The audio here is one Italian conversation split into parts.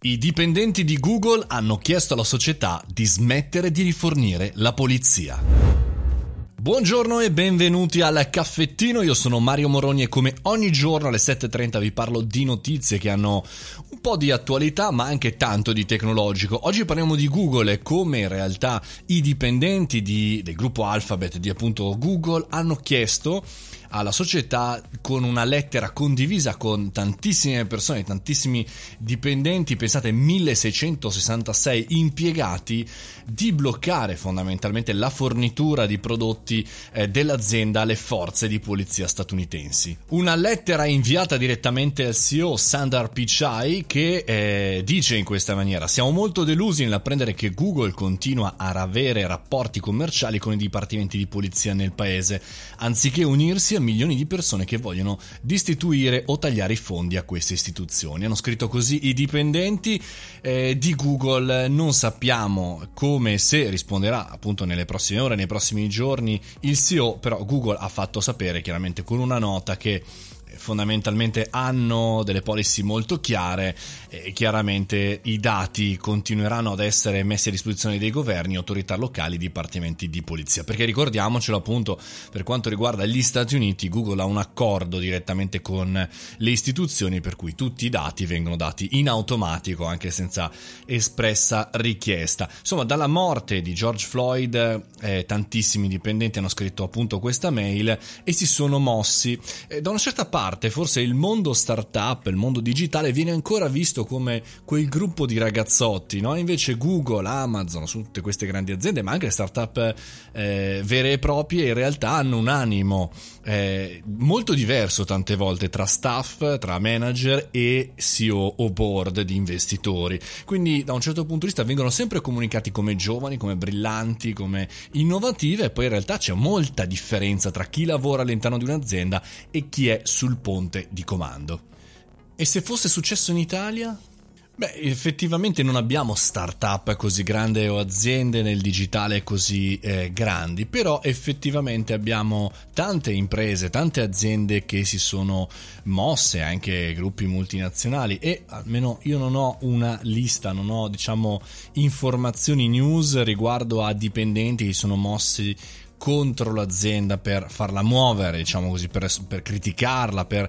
I dipendenti di Google hanno chiesto alla società di smettere di rifornire la polizia. Buongiorno e benvenuti al caffettino, io sono Mario Moroni e come ogni giorno alle 7.30 vi parlo di notizie che hanno un po' di attualità ma anche tanto di tecnologico. Oggi parliamo di Google e come in realtà i dipendenti di, del gruppo Alphabet di appunto Google hanno chiesto alla società con una lettera condivisa con tantissime persone, tantissimi dipendenti, pensate 1666 impiegati, di bloccare fondamentalmente la fornitura di prodotti eh, dell'azienda alle forze di polizia statunitensi. Una lettera inviata direttamente al CEO Sandar Pichai che eh, dice in questa maniera siamo molto delusi nell'apprendere che Google continua a avere rapporti commerciali con i dipartimenti di polizia nel paese, anziché unirsi a milioni di persone che vogliono destituire o tagliare i fondi a queste istituzioni. Hanno scritto così i dipendenti eh, di Google, non sappiamo come se risponderà appunto nelle prossime ore, nei prossimi giorni il CEO, però Google ha fatto sapere chiaramente con una nota che fondamentalmente hanno delle policy molto chiare e chiaramente i dati continueranno ad essere messi a disposizione dei governi, autorità locali, dipartimenti di polizia. Perché ricordiamocelo appunto, per quanto riguarda gli Stati Uniti, Google ha un accordo direttamente con le istituzioni per cui tutti i dati vengono dati in automatico anche senza espressa richiesta. Insomma, dalla morte di George Floyd eh, tantissimi dipendenti hanno scritto appunto questa mail e si sono mossi. Eh, da una certa parte parte forse il mondo startup, il mondo digitale viene ancora visto come quel gruppo di ragazzotti, no? Invece Google, Amazon, tutte queste grandi aziende, ma anche startup eh, vere e proprie, in realtà hanno un animo eh, molto diverso tante volte tra staff, tra manager e CEO o board di investitori. Quindi da un certo punto di vista vengono sempre comunicati come giovani, come brillanti, come innovative e poi in realtà c'è molta differenza tra chi lavora all'interno di un'azienda e chi è sul ponte di comando. E se fosse successo in Italia? Beh, effettivamente non abbiamo start-up così grandi o aziende nel digitale così eh, grandi, però effettivamente abbiamo tante imprese, tante aziende che si sono mosse, anche gruppi multinazionali e almeno io non ho una lista, non ho diciamo informazioni news riguardo a dipendenti che sono mossi contro l'azienda per farla muovere, diciamo così, per, per criticarla, per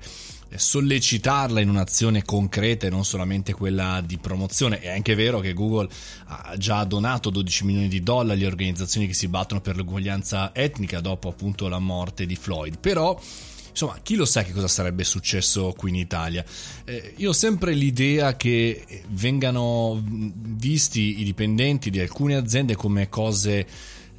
sollecitarla in un'azione concreta e non solamente quella di promozione. È anche vero che Google ha già donato 12 milioni di dollari alle organizzazioni che si battono per l'uguaglianza etnica dopo appunto la morte di Floyd, però insomma, chi lo sa che cosa sarebbe successo qui in Italia? Eh, io ho sempre l'idea che vengano visti i dipendenti di alcune aziende come cose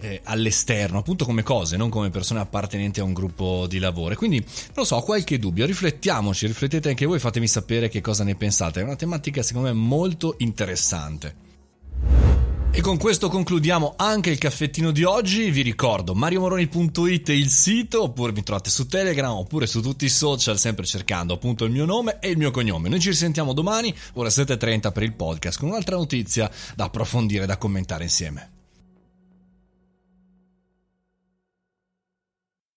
eh, all'esterno, appunto come cose, non come persone appartenenti a un gruppo di lavoro. Quindi, non lo so, ho qualche dubbio, riflettiamoci, riflettete anche voi, fatemi sapere che cosa ne pensate. È una tematica secondo me molto interessante. E con questo concludiamo anche il caffettino di oggi. Vi ricordo mariomoroni.it il sito, oppure mi trovate su Telegram, oppure su tutti i social, sempre cercando appunto il mio nome e il mio cognome. Noi ci risentiamo domani, ore 7.30 per il podcast, con un'altra notizia da approfondire, da commentare insieme.